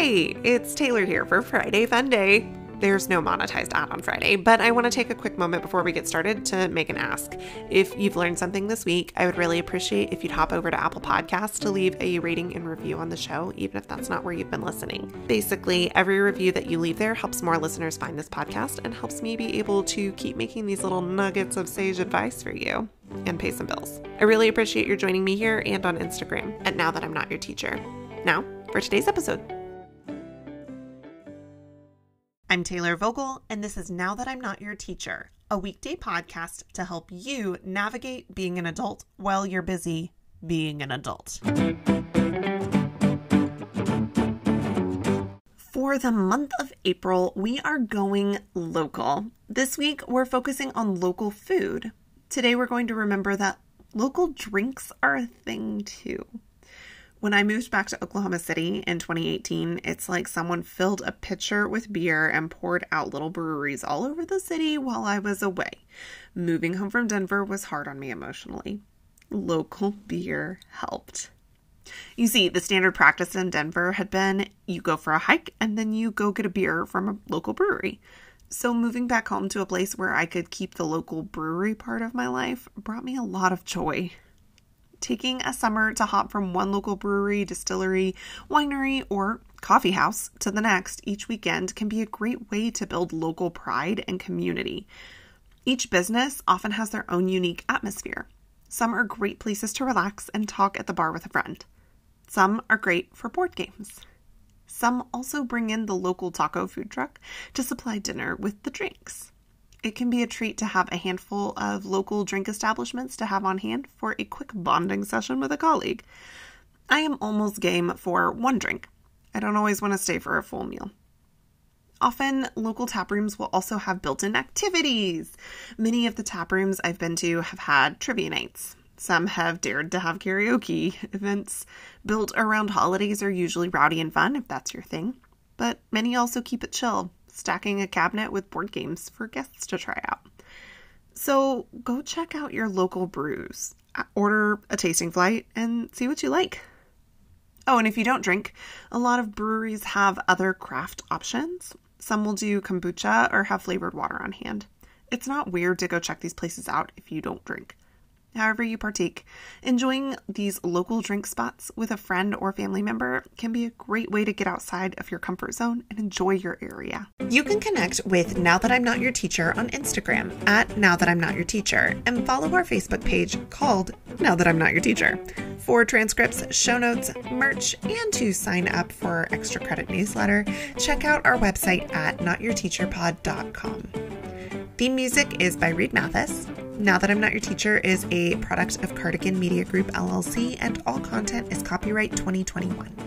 Hey, it's Taylor here for Friday Fun Day. There's no monetized ad on Friday, but I want to take a quick moment before we get started to make an ask. If you've learned something this week, I would really appreciate if you'd hop over to Apple Podcasts to leave a rating and review on the show, even if that's not where you've been listening. Basically, every review that you leave there helps more listeners find this podcast and helps me be able to keep making these little nuggets of sage advice for you and pay some bills. I really appreciate your joining me here and on Instagram And Now That I'm Not Your Teacher. Now, for today's episode. I'm Taylor Vogel, and this is Now That I'm Not Your Teacher, a weekday podcast to help you navigate being an adult while you're busy being an adult. For the month of April, we are going local. This week, we're focusing on local food. Today, we're going to remember that local drinks are a thing too. When I moved back to Oklahoma City in 2018, it's like someone filled a pitcher with beer and poured out little breweries all over the city while I was away. Moving home from Denver was hard on me emotionally. Local beer helped. You see, the standard practice in Denver had been you go for a hike and then you go get a beer from a local brewery. So, moving back home to a place where I could keep the local brewery part of my life brought me a lot of joy taking a summer to hop from one local brewery, distillery, winery, or coffee house to the next each weekend can be a great way to build local pride and community. Each business often has their own unique atmosphere. Some are great places to relax and talk at the bar with a friend. Some are great for board games. Some also bring in the local taco food truck to supply dinner with the drinks. It can be a treat to have a handful of local drink establishments to have on hand for a quick bonding session with a colleague. I am almost game for one drink. I don't always want to stay for a full meal. Often, local tap rooms will also have built in activities. Many of the tap rooms I've been to have had trivia nights. Some have dared to have karaoke. Events built around holidays are usually rowdy and fun, if that's your thing, but many also keep it chill stacking a cabinet with board games for guests to try out. So go check out your local brews, order a tasting flight, and see what you like. Oh, and if you don't drink, a lot of breweries have other craft options. Some will do kombucha or have flavored water on hand. It's not weird to go check these places out if you don't drink however you partake. Enjoying these local drink spots with a friend or family member can be a great way to get outside of your comfort zone and enjoy your area. You can connect with Now That I'm Not Your Teacher on Instagram at Now That I'm Not Your Teacher and follow our Facebook page called Now That I'm Not Your Teacher for transcripts, show notes, merch, and to sign up for our extra credit newsletter. Check out our website at notyourteacherpod.com. Theme music is by Reed Mathis. Now That I'm Not Your Teacher is a product of Cardigan Media Group LLC, and all content is copyright 2021.